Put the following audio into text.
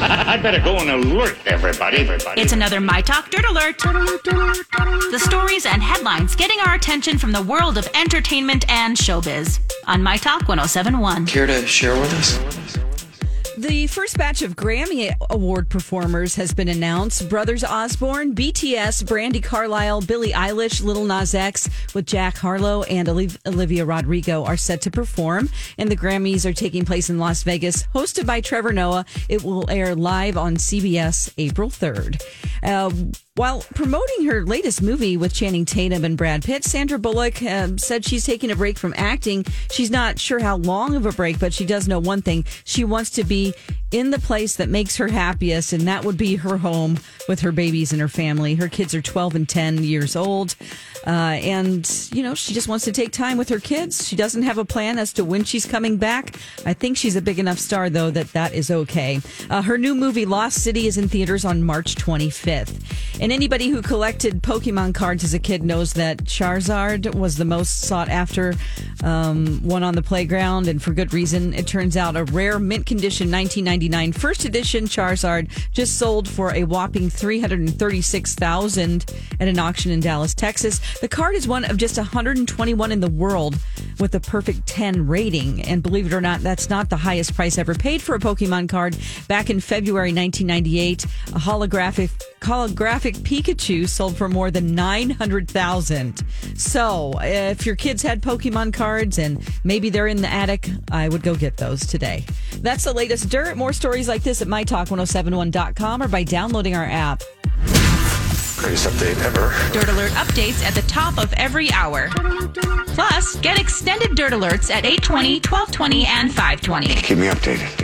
I'd better go and alert everybody. Everybody. It's another My Talk Dirt Alert. The stories and headlines getting our attention from the world of entertainment and showbiz on My Talk 1071. Care to share with us? The first batch of Grammy Award performers has been announced. Brothers Osborne, BTS, Brandi Carlile, Billie Eilish, Lil Nas X with Jack Harlow and Olivia Rodrigo are set to perform. And the Grammys are taking place in Las Vegas, hosted by Trevor Noah. It will air live on CBS April 3rd. Uh, while promoting her latest movie with Channing Tatum and Brad Pitt, Sandra Bullock uh, said she's taking a break from acting. She's not sure how long of a break, but she does know one thing. She wants to be in the place that makes her happiest, and that would be her home with her babies and her family. Her kids are 12 and 10 years old. Uh, and, you know, she just wants to take time with her kids. She doesn't have a plan as to when she's coming back. I think she's a big enough star, though, that that is okay. Uh, her new movie, Lost City, is in theaters on March 25th. And anybody who collected Pokemon cards as a kid knows that Charizard was the most sought after um, one on the playground, and for good reason. It turns out a rare mint condition 1999 first edition Charizard just sold for a whopping 336000 at an auction in Dallas, Texas. The card is one of just 121 in the world with a perfect 10 rating. And believe it or not, that's not the highest price ever paid for a Pokemon card. Back in February 1998, a holographic holographic Pikachu sold for more than 900,000. So, if your kids had Pokemon cards and maybe they're in the attic, I would go get those today. That's the latest dirt. More stories like this at mytalk1071.com or by downloading our app. Greatest update ever. Dirt Alert updates at the top of every hour. Plus, get extended Dirt Alerts at 820, 1220, and 520. Keep me updated.